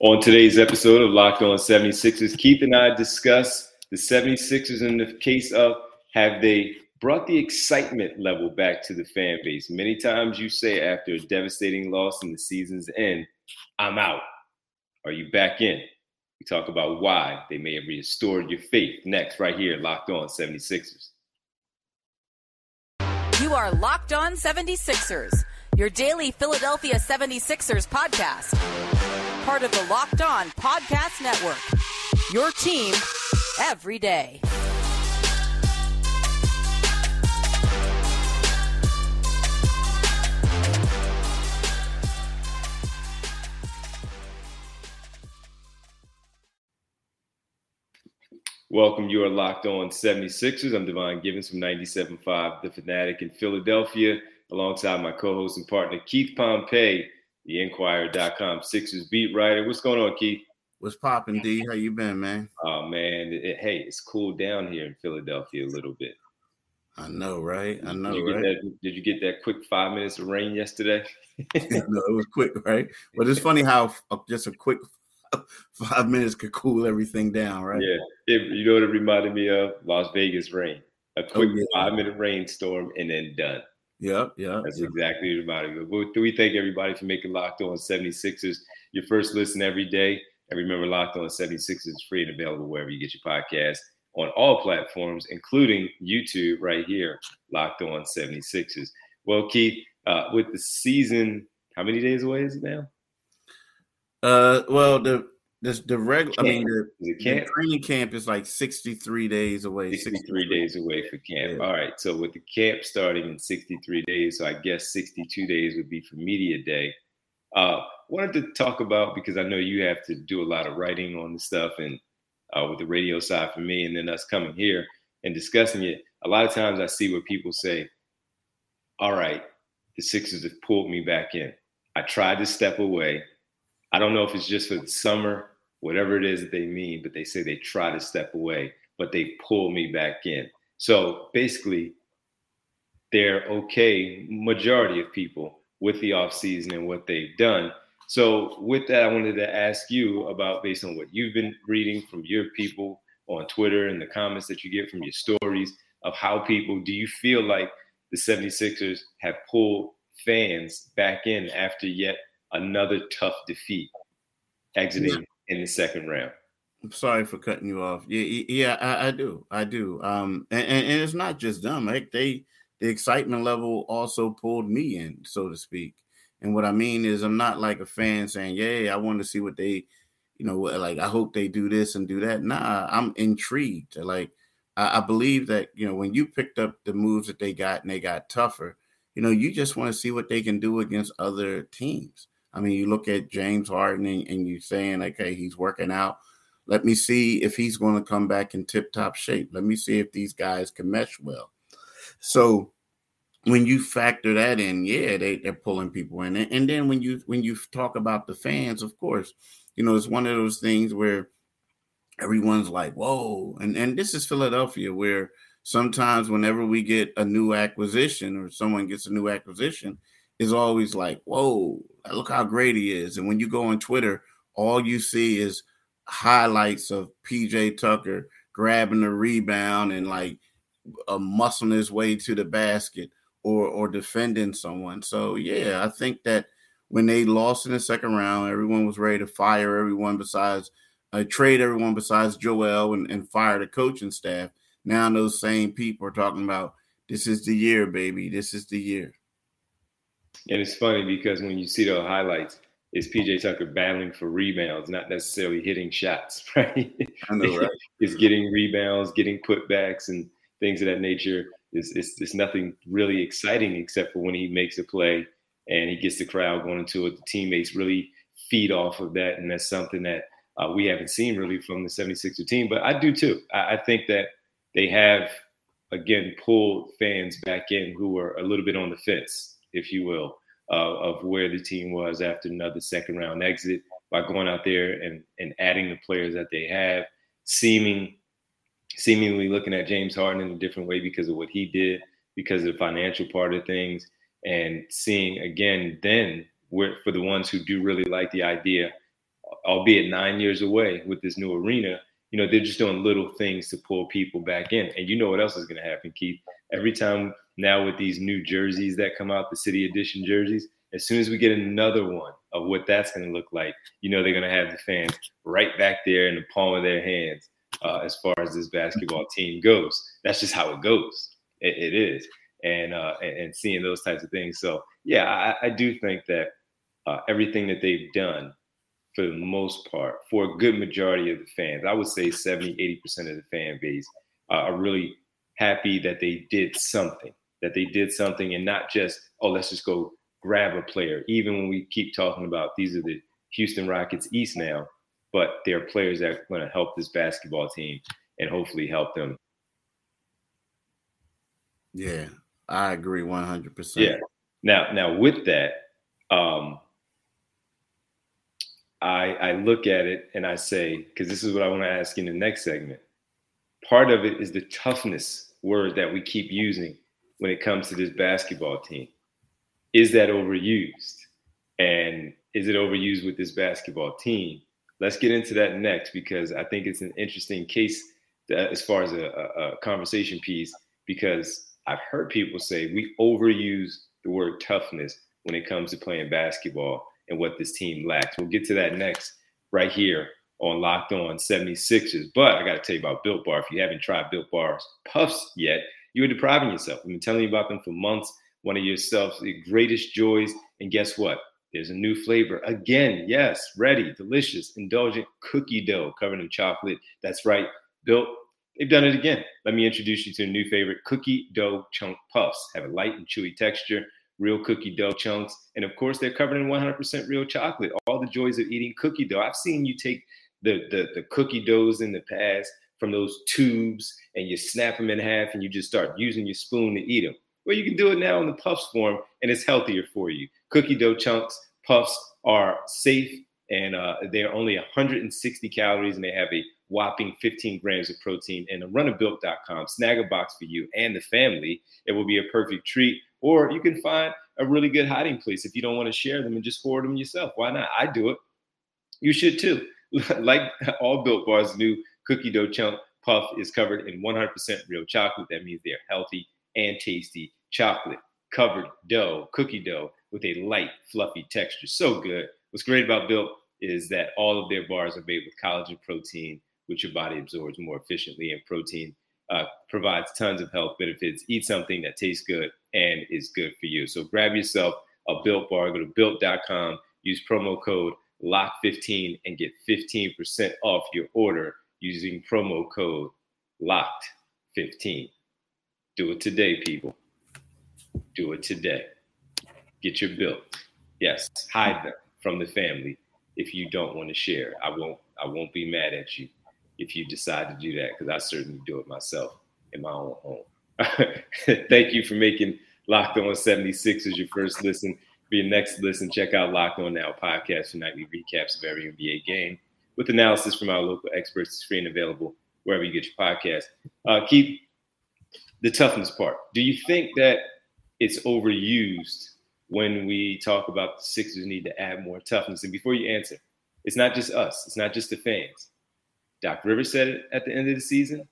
On today's episode of Locked On 76ers, Keith and I discuss the 76ers in the case of have they brought the excitement level back to the fan base. Many times you say after a devastating loss in the season's end, I'm out. Are you back in? We talk about why they may have restored your faith. Next, right here, Locked On 76ers. You are Locked On 76ers, your daily Philadelphia 76ers podcast part of the Locked On Podcast Network. Your team every day. Welcome. You are locked on 76ers. I'm Devon Givens from 97.5 The Fanatic in Philadelphia, alongside my co host and partner, Keith Pompey the Inquirer.com Sixers beat writer. What's going on, Keith? What's popping, D? How you been, man? Oh man, it, hey, it's cooled down here in Philadelphia a little bit. I know, right? I know, did you right? That, did you get that quick five minutes of rain yesterday? no, it was quick, right? But it's funny how just a quick five minutes could cool everything down, right? Yeah, it, you know what it reminded me of? Las Vegas rain. A oh, quick oh, yeah. five minute rainstorm and then done. Yep, yeah. That's yep. exactly about it. But We thank everybody for making Locked On 76ers your first listen every day. And remember, Locked On 76ers is free and available wherever you get your podcast on all platforms, including YouTube right here, Locked On 76ers. Well, Keith, uh, with the season, how many days away is it now? Uh, well, the this the regular. I mean, the, the, training camp is like sixty three days away. Sixty three days away for camp. Yeah. All right. So with the camp starting in sixty three days, so I guess sixty two days would be for media day. Uh, wanted to talk about because I know you have to do a lot of writing on the stuff and uh, with the radio side for me, and then us coming here and discussing it. A lot of times I see where people say, "All right, the Sixers have pulled me back in. I tried to step away." I don't know if it's just for the summer, whatever it is that they mean, but they say they try to step away, but they pull me back in. So basically, they're okay, majority of people, with the offseason and what they've done. So, with that, I wanted to ask you about based on what you've been reading from your people on Twitter and the comments that you get from your stories of how people do you feel like the 76ers have pulled fans back in after yet another tough defeat exiting in the second round. I'm sorry for cutting you off. Yeah, yeah, I, I do, I do. Um, and, and, it's not just them. Like they, the excitement level also pulled me in, so to speak. And what I mean is, I'm not like a fan saying, "Yeah, I want to see what they, you know, like I hope they do this and do that." Nah, I'm intrigued. Like I, I believe that you know when you picked up the moves that they got and they got tougher, you know, you just want to see what they can do against other teams. I mean, you look at James Harden and, and you're saying, okay, he's working out. Let me see if he's going to come back in tip top shape. Let me see if these guys can mesh well. So when you factor that in, yeah, they, they're pulling people in. And, then when you when you talk about the fans, of course, you know, it's one of those things where everyone's like, whoa. And and this is Philadelphia, where sometimes whenever we get a new acquisition or someone gets a new acquisition, is always like, whoa, look how great he is. And when you go on Twitter, all you see is highlights of PJ Tucker grabbing the rebound and like uh, muscling his way to the basket or or defending someone. So yeah, I think that when they lost in the second round, everyone was ready to fire everyone besides uh, trade everyone besides Joel and, and fire the coaching staff. Now those same people are talking about this is the year, baby. This is the year. And it's funny because when you see the highlights, it's PJ Tucker battling for rebounds, not necessarily hitting shots, right? I know, right? it's getting rebounds, getting putbacks, and things of that nature. It's, it's, it's nothing really exciting except for when he makes a play and he gets the crowd going into it. The teammates really feed off of that, and that's something that uh, we haven't seen really from the 76er team. But I do too. I, I think that they have, again, pulled fans back in who were a little bit on the fence if you will, uh, of where the team was after another second round exit by going out there and, and adding the players that they have, seeming seemingly looking at James Harden in a different way because of what he did, because of the financial part of things, and seeing again then where for the ones who do really like the idea albeit nine years away with this new arena, you know, they're just doing little things to pull people back in. And you know what else is going to happen, Keith? Every time now with these new jerseys that come out, the city edition jerseys, as soon as we get another one of what that's going to look like, you know, they're going to have the fans right back there in the palm of their hands uh, as far as this basketball team goes. That's just how it goes. it, it is. And, uh, and seeing those types of things. So yeah, I, I do think that uh, everything that they've done for the most part, for a good majority of the fans, I would say 70, 80% of the fan base uh, are really happy that they did something, that they did something and not just, oh, let's just go grab a player. Even when we keep talking about these are the Houston Rockets East now, but they're players that are going to help this basketball team and hopefully help them. Yeah, I agree 100%. Yeah. Now, now with that, um, I, I look at it and I say, because this is what I want to ask in the next segment. Part of it is the toughness word that we keep using when it comes to this basketball team. Is that overused? And is it overused with this basketball team? Let's get into that next because I think it's an interesting case that, as far as a, a conversation piece, because I've heard people say we overuse the word toughness when it comes to playing basketball and what this team lacks. We'll get to that next right here on Locked On 76ers. But I got to tell you about Built Bar. If you haven't tried Built Bar's Puffs yet, you are depriving yourself. I've been telling you about them for months. One of yourself's greatest joys. And guess what? There's a new flavor. Again, yes, ready, delicious, indulgent cookie dough covered in chocolate. That's right, Built. They've done it again. Let me introduce you to a new favorite cookie dough chunk puffs. Have a light and chewy texture real cookie dough chunks. And of course, they're covered in 100% real chocolate. All the joys of eating cookie dough. I've seen you take the, the, the cookie doughs in the past from those tubes and you snap them in half and you just start using your spoon to eat them. Well, you can do it now in the puffs form and it's healthier for you. Cookie dough chunks, puffs are safe and uh, they're only 160 calories and they have a whopping 15 grams of protein. And a runabuilt.com, snag a box for you and the family. It will be a perfect treat or you can find a really good hiding place if you don't want to share them and just hoard them yourself. Why not? I do it. You should too. like all Built Bars, new cookie dough chunk puff is covered in 100% real chocolate. That means they're healthy and tasty chocolate covered dough, cookie dough with a light, fluffy texture. So good. What's great about Built is that all of their bars are made with collagen protein, which your body absorbs more efficiently, and protein uh, provides tons of health benefits. Eat something that tastes good and is good for you. So grab yourself a Built Bar. Go to built.com, use promo code LOCK15 and get 15% off your order using promo code LOCKED15. Do it today, people. Do it today. Get your Built. Yes, hide them from the family if you don't want to share. I won't I won't be mad at you if you decide to do that, because I certainly do it myself in my own home. Thank you for making Locked On 76 as your first listen. For your next listen, check out Locked On Now podcast for nightly recaps of every NBA game with analysis from our local experts. And available wherever you get your podcast. Uh, Keith, the toughness part. Do you think that it's overused when we talk about the Sixers need to add more toughness? And before you answer, it's not just us. It's not just the fans. Doc Rivers said it at the end of the season.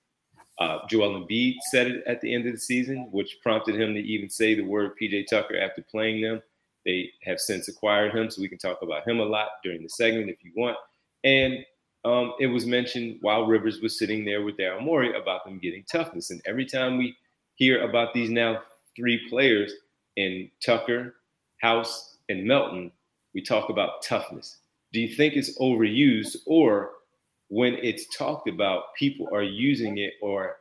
Uh, Joel Embiid said it at the end of the season, which prompted him to even say the word PJ Tucker after playing them. They have since acquired him, so we can talk about him a lot during the segment if you want. And um, it was mentioned while Rivers was sitting there with Daryl Morey about them getting toughness. And every time we hear about these now three players in Tucker, House, and Melton, we talk about toughness. Do you think it's overused, or when it's talked about, people are using it or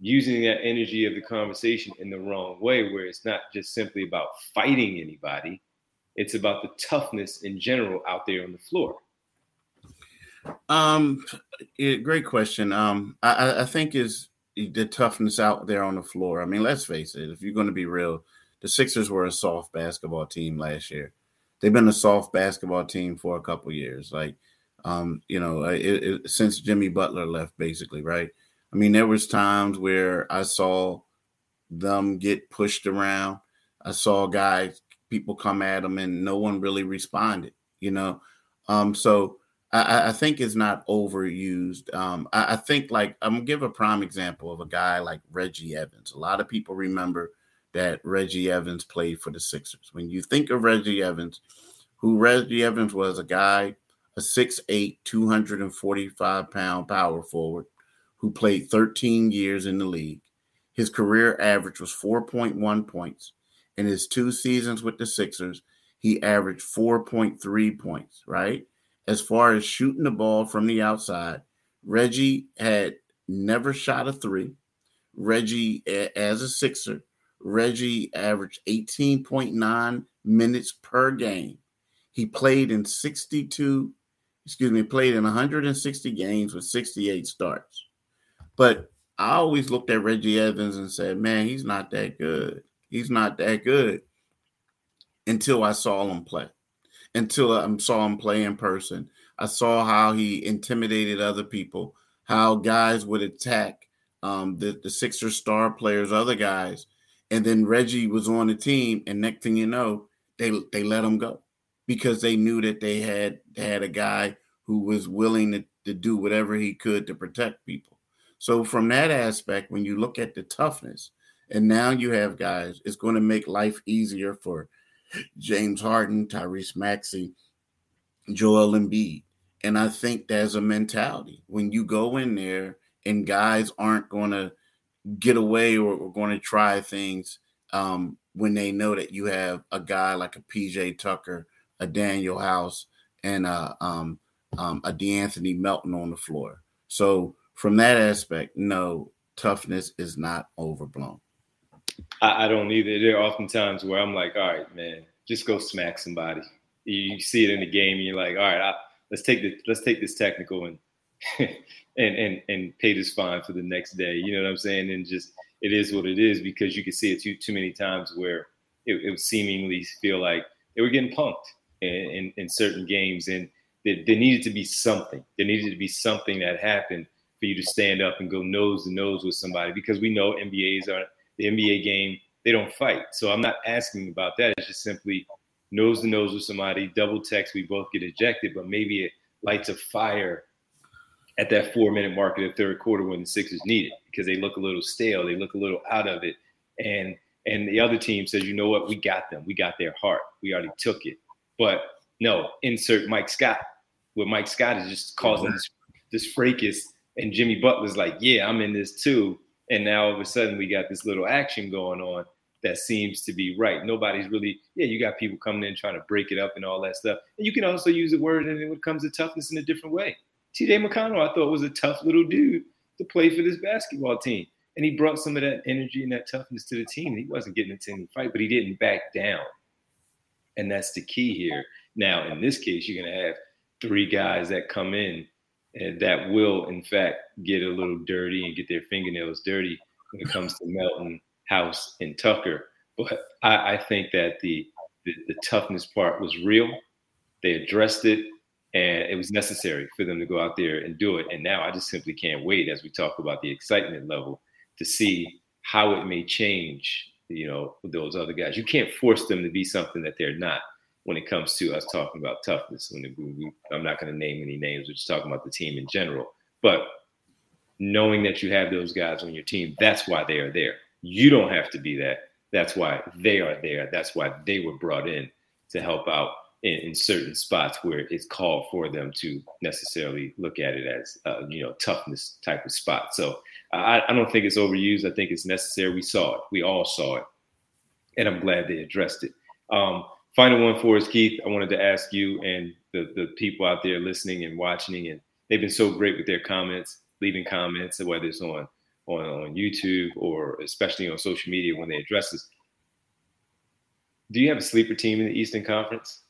using that energy of the conversation in the wrong way, where it's not just simply about fighting anybody, it's about the toughness in general out there on the floor. Um, great question. Um, I, I think is the toughness out there on the floor. I mean, let's face it. If you're going to be real, the Sixers were a soft basketball team last year. They've been a soft basketball team for a couple years. Like um, you know, it, it, since Jimmy Butler left, basically, right? I mean, there was times where I saw them get pushed around. I saw guys, people come at them, and no one really responded. You know, um, so I, I think it's not overused. Um, I, I, think like I'm gonna give a prime example of a guy like Reggie Evans. A lot of people remember that Reggie Evans played for the Sixers. When you think of Reggie Evans, who Reggie Evans was a guy, a 6'8, 245 pound power forward who played 13 years in the league. His career average was 4.1 points. In his two seasons with the Sixers, he averaged 4.3 points, right? As far as shooting the ball from the outside, Reggie had never shot a three. Reggie, as a Sixer, Reggie averaged 18.9 minutes per game. He played in 62, excuse me, played in 160 games with 68 starts. But I always looked at Reggie Evans and said, man, he's not that good. He's not that good until I saw him play. Until I saw him play in person. I saw how he intimidated other people, how guys would attack um, the, the Sixer star players, other guys. And then Reggie was on the team, and next thing you know, they they let him go because they knew that they had had a guy who was willing to, to do whatever he could to protect people. So from that aspect, when you look at the toughness, and now you have guys, it's going to make life easier for James Harden, Tyrese Maxey, Joel Embiid. And I think there's a mentality when you go in there and guys aren't going to get away or, or going to try things um, when they know that you have a guy like a PJ Tucker, a Danuel House, and a, um, um, a De'Anthony Melton on the floor. So from that aspect, no, toughness is not overblown. I, I don't either. There are often times where I'm like, all right, man, just go smack somebody. You, see it in the game, and you're like, all right, I, let's take the let's take this technical and and and and pay this fine for the next day. You know what I'm saying? And just it is what it is because you can see it too too many times where it, it would seemingly feel like they were getting punked in, in, in certain games, and there, there needed to be something. There needed to be something that happened for you to stand up and go nose to nose with somebody because we know NBAs are the NBA game, they don't fight. So I'm not asking about that. It's just simply nose to nose with somebody, double text, we both get ejected, but maybe it lights a fire at that four minute mark of the third quarter when the Sixers need it because they look a little stale, they look a little out of it. And and the other team says, you know what, we got them. We got their heart. We already took it. But no, insert Mike Scott. Where Mike Scott is just causing this, this fracas and Jimmy Butler's like, yeah, I'm in this too. And now all of a sudden we got this little action going on that seems to be right. Nobody's really, yeah, you got people coming in trying to break it up and all that stuff. And you can also use the word and it comes to toughness in a different way. TJ McConnell, I thought was a tough little dude to play for this basketball team. And he brought some of that energy and that toughness to the team. He wasn't getting into any fight, but he didn't back down. And that's the key here. Now, in this case, you're going to have three guys that come in and that will, in fact, get a little dirty and get their fingernails dirty when it comes to Melton, House, and Tucker. But I, I think that the, the, the toughness part was real. They addressed it, and it was necessary for them to go out there and do it. And now I just simply can't wait as we talk about the excitement level to see how it may change. You know, those other guys. You can't force them to be something that they're not when it comes to us talking about toughness. When we, I'm not going to name any names, we're just talking about the team in general. But knowing that you have those guys on your team, that's why they are there. You don't have to be that. That's why they are there. That's why they were brought in to help out in, in certain spots where it's called for them to necessarily look at it as uh, you know toughness type of spot. So I, I don't think it's overused. I think it's necessary. We saw it. We all saw it, and I'm glad they addressed it. Um, final one for us, Keith. I wanted to ask you and the, the people out there listening and watching, and they've been so great with their comments, leaving comments, whether it's on on, on YouTube or especially on social media when they address this. Do you have a sleeper team in the Eastern Conference?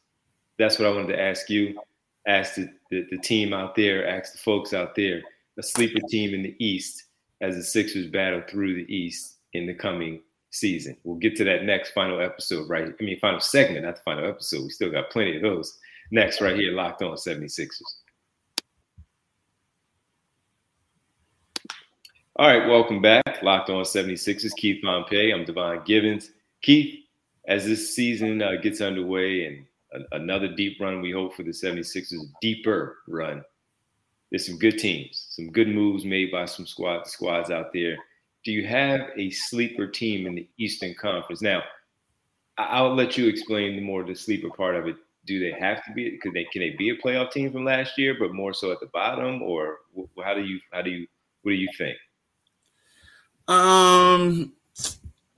That's what I wanted to ask you. Ask the, the, the team out there, ask the folks out there, a sleeper team in the East as the Sixers battle through the East in the coming season. We'll get to that next final episode, right? I mean, final segment, not the final episode. We still got plenty of those next, right here, locked on 76ers. All right, welcome back. Locked on 76ers, Keith Pompey. I'm Devon Givens. Keith, as this season uh, gets underway and a, another deep run. We hope for the 76ers, deeper run. There's some good teams, some good moves made by some squad squads out there. Do you have a sleeper team in the Eastern Conference? Now, I'll let you explain more the sleeper part of it. Do they have to be? Could they can they be a playoff team from last year, but more so at the bottom, or how do you how do you what do you think? Um,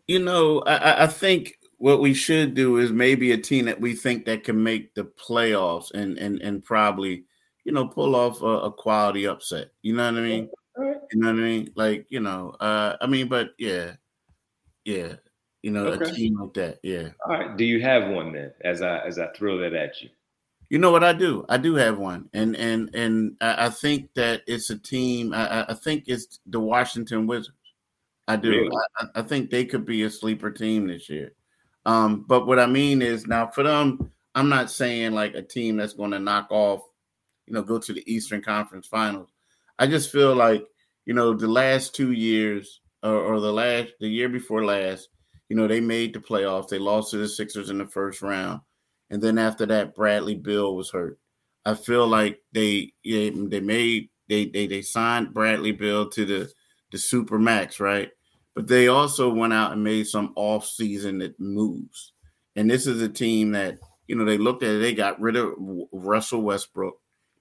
you know, I, I think what we should do is maybe a team that we think that can make the playoffs and and and probably you know pull off a, a quality upset. You know what I mean? You know what I mean? Like you know, uh, I mean, but yeah, yeah, you know, okay. a team like that. Yeah. All right. Do you have one then? As I as I throw that at you. You know what I do? I do have one, and and and I think that it's a team. I, I think it's the Washington Wizards. I do. Really? I, I, think they could be a sleeper team this year. Um, but what I mean is now for them, I'm not saying like a team that's going to knock off, you know, go to the Eastern Conference Finals. I just feel like you know the last two years or, or the last the year before last, you know, they made the playoffs. They lost to the Sixers in the first round. And then after that, Bradley Beal was hurt. I feel like they they made they they they signed Bradley Beal to the the super max, right? But they also went out and made some off season moves. And this is a team that you know they looked at it. They got rid of Russell Westbrook.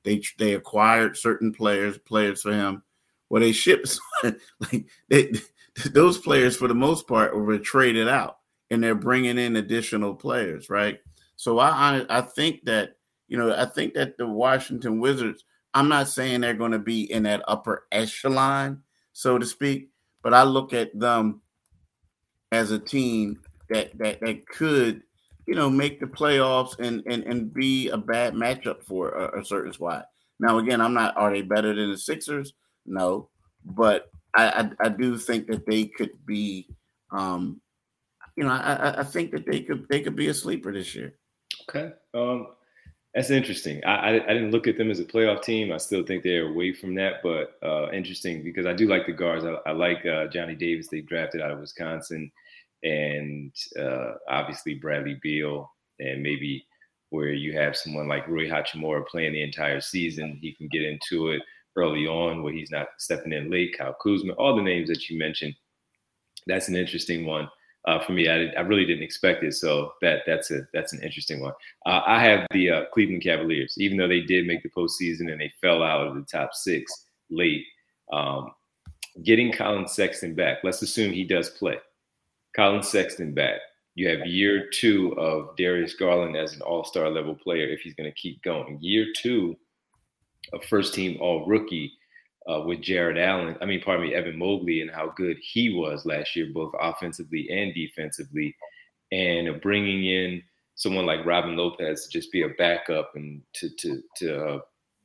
They they acquired certain players players for him. Well, they shipped like they those players for the most part were traded out and they're bringing in additional players, right? So I I think that you know I think that the Washington Wizards. I'm not saying they're going to be in that upper echelon, so to speak, but I look at them as a team that that that could you know make the playoffs and and and be a bad matchup for a, a certain squad. Now again, I'm not. Are they better than the Sixers? No, but I, I, I do think that they could be, um, you know, I, I think that they could they could be a sleeper this year. Okay, um, that's interesting. I, I, I didn't look at them as a playoff team. I still think they're away from that, but uh, interesting because I do like the guards. I, I like uh, Johnny Davis. They drafted out of Wisconsin, and uh, obviously Bradley Beal, and maybe where you have someone like Rui Hachimura playing the entire season, he can get into it early on where he's not stepping in late. Kyle Kuzma, all the names that you mentioned. That's an interesting one uh, for me. I, I really didn't expect it, so that that's a that's an interesting one. Uh, I have the uh, Cleveland Cavaliers, even though they did make the postseason and they fell out of the top six late. Um, getting Collin Sexton back. Let's assume he does play. Collin Sexton back. You have year two of Darius Garland as an All Star level player if he's going to keep going. Year two a first team all rookie uh, with Jarrett Allen. I mean, pardon me, Evan Mobley, and how good he was last year, both offensively and defensively, and bringing in someone like Robin Lopez to just be a backup and to to to uh,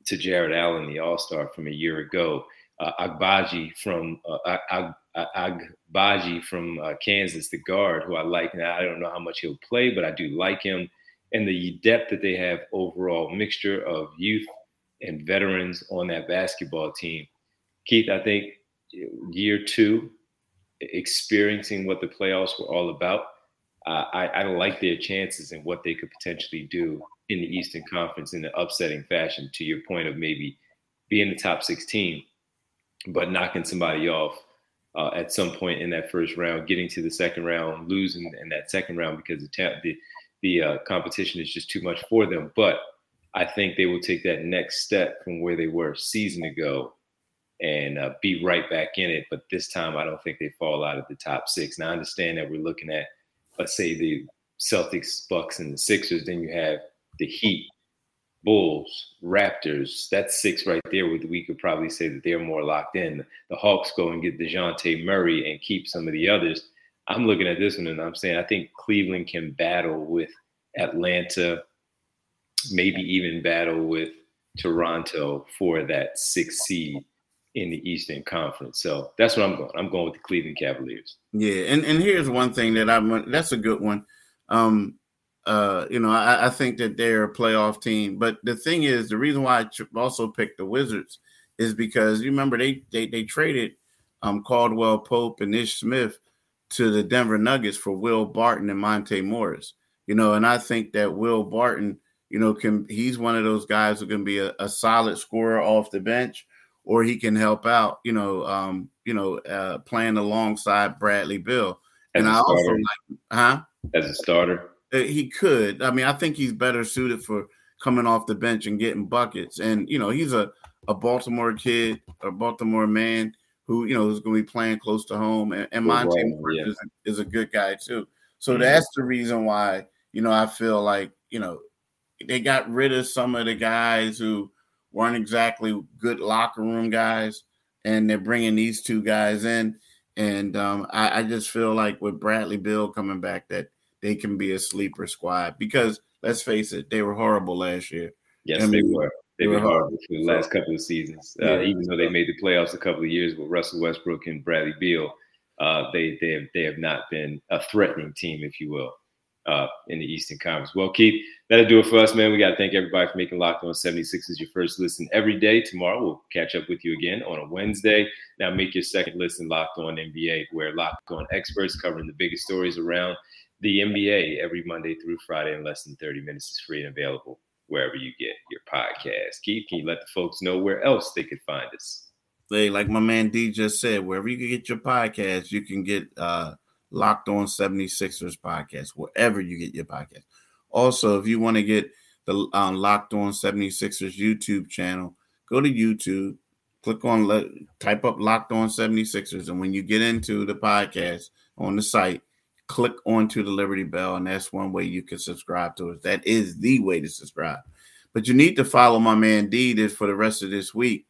to Jarrett Allen, the All Star from a year ago. Uh, Agbaji from uh, Ag- Agbaji from uh, Kansas, the guard, who I like. Now I don't know how much he'll play, but I do like him. And the depth that they have overall, mixture of youth and veterans on that basketball team. Keith, I think year two, experiencing what the playoffs were all about, uh, I, I like their chances and what they could potentially do in the Eastern Conference in an upsetting fashion. To your point of maybe being the top 16, but knocking somebody off uh, at some point in that first round, getting to the second round, losing in that second round because the the, the uh, competition is just too much for them. But I think they will take that next step from where they were a season ago and uh, be right back in it. But this time, I don't think they fall out of the top six. Now, I understand that we're looking at, let's say, the Celtics, Bucks, and the Sixers. Then you have the Heat, Bulls, Raptors. That's six right there. With we could probably say that they're more locked in. The Hawks go and get DeJounte Murray and keep some of the others. I'm looking at this one and I'm saying I think Cleveland can battle with Atlanta, maybe even battle with Toronto for that six seed in the Eastern Conference. So that's what I'm going. I'm going with the Cleveland Cavaliers. Yeah, and and here's one thing that I'm. That's a good one. Um, uh, you know, I, I think that they're a playoff team, but the thing is, the reason why I also picked the Wizards is because you remember they they they traded um Caldwell Pope and Ish Smith to the Denver Nuggets for Will Barton and Monte Morris. you know, and I think that Will Barton, you know, can he's one of those guys who can be a, a solid scorer off the bench, or he can help out, you know, um, you know, uh, playing alongside Bradley Beal. As and I also starter. like, huh? As a starter, He could. I mean, I think he's better suited for coming off the bench and getting buckets. And you know, he's a a Baltimore kid, a Baltimore man who you know is going to be playing close to home. And, and Monte yeah. is, a, is a good guy too. So Mhm. that's the reason why you know I feel like you know they got rid of some of the guys who weren't exactly good locker room guys, and they're bringing these two guys in. And um, I, I just feel like with Bradley Beal coming back, that they can be a sleeper squad because let's face it, they were horrible last year. yes, I they were. They were horrible for the last couple of seasons. Uh, Yeah. even though they made the playoffs a couple of years with Russell Westbrook and Bradley Beal, uh, they they have they have not been a threatening team, if you will, uh, in the Eastern Conference. Well, Keith, that'll do it for us, man. We got to thank everybody for making Locked On 76 your first listen every day. Tomorrow we'll catch up with you again on a Wednesday. Now make your second listen Locked On NBA, where Locked On experts covering the biggest stories around the NBA every Monday through Friday in less than 30 minutes is free and available wherever you get your podcast. Keith, can you let the folks know where else they could find us? They like my man D just said, wherever you can get your podcast, you can get uh Locked On 76ers podcast, wherever you get your podcast. Also, if you want to get the um, Locked On 76ers YouTube channel, go to YouTube, click on let type up Locked On 76ers, and when you get into the podcast on the site, click onto the Liberty Bell, and that's one way you can subscribe to us. That is the way to subscribe. But you need to follow my man D this for the rest of this week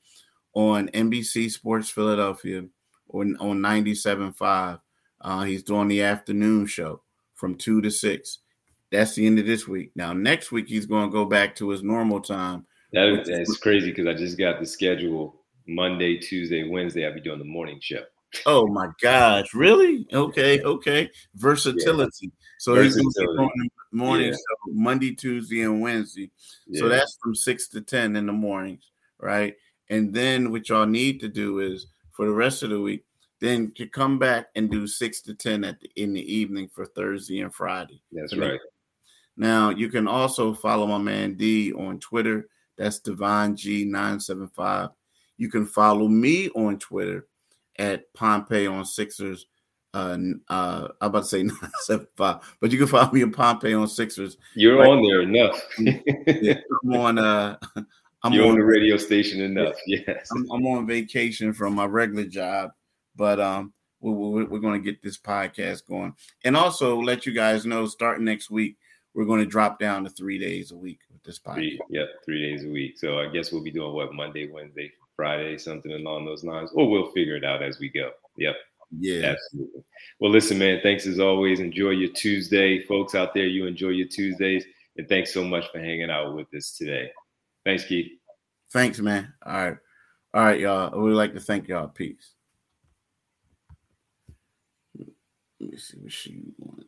on NBC Sports Philadelphia on, on 97.5. Uh, he's doing the afternoon show from 2 to 6. That's the end of this week. Now, next week, he's going to go back to his normal time. That, that's crazy because I just got the schedule Monday, Tuesday, Wednesday. I'll be doing the morning show. Oh, my gosh. Really? Okay. Okay. Versatility. So he's going to be Versatility. on the morning Yeah. show Monday, Tuesday, and Wednesday. So that's from six to ten in the mornings, right? And then what y'all need to do is for the rest of the week, then to come back and do six to ten at the, in the evening for Thursday and Friday. that's So right. Now you can also follow my man D on Twitter. That's Divine G nine seven five. You can follow me on Twitter at Pompey on Sixers. Uh, uh, I'm about to say nine seven five, but you can follow me on Pompey on Sixers. You're Right. on there enough. Yeah, I'm on. Uh, I'm You're on on the radio station enough. Yes. I'm, I'm on vacation from my regular job, but um, we, we, we're going to get this podcast going, and also let you guys know. Starting next week, we're going to drop down to three days a week with this podcast. Three, yep, three days a week. So I guess we'll be doing what Monday, Wednesday, Friday, something along those lines, or we'll figure it out as we go. Yep, Yeah, absolutely. Well, listen, man. Thanks as always. Enjoy your Tuesday, folks out there. You enjoy your Tuesdays, and thanks so much for hanging out with us today. Thanks, Keith. thanks, man. All right, all right, y'all. We'd like to thank y'all. Peace. Let me see what she wants.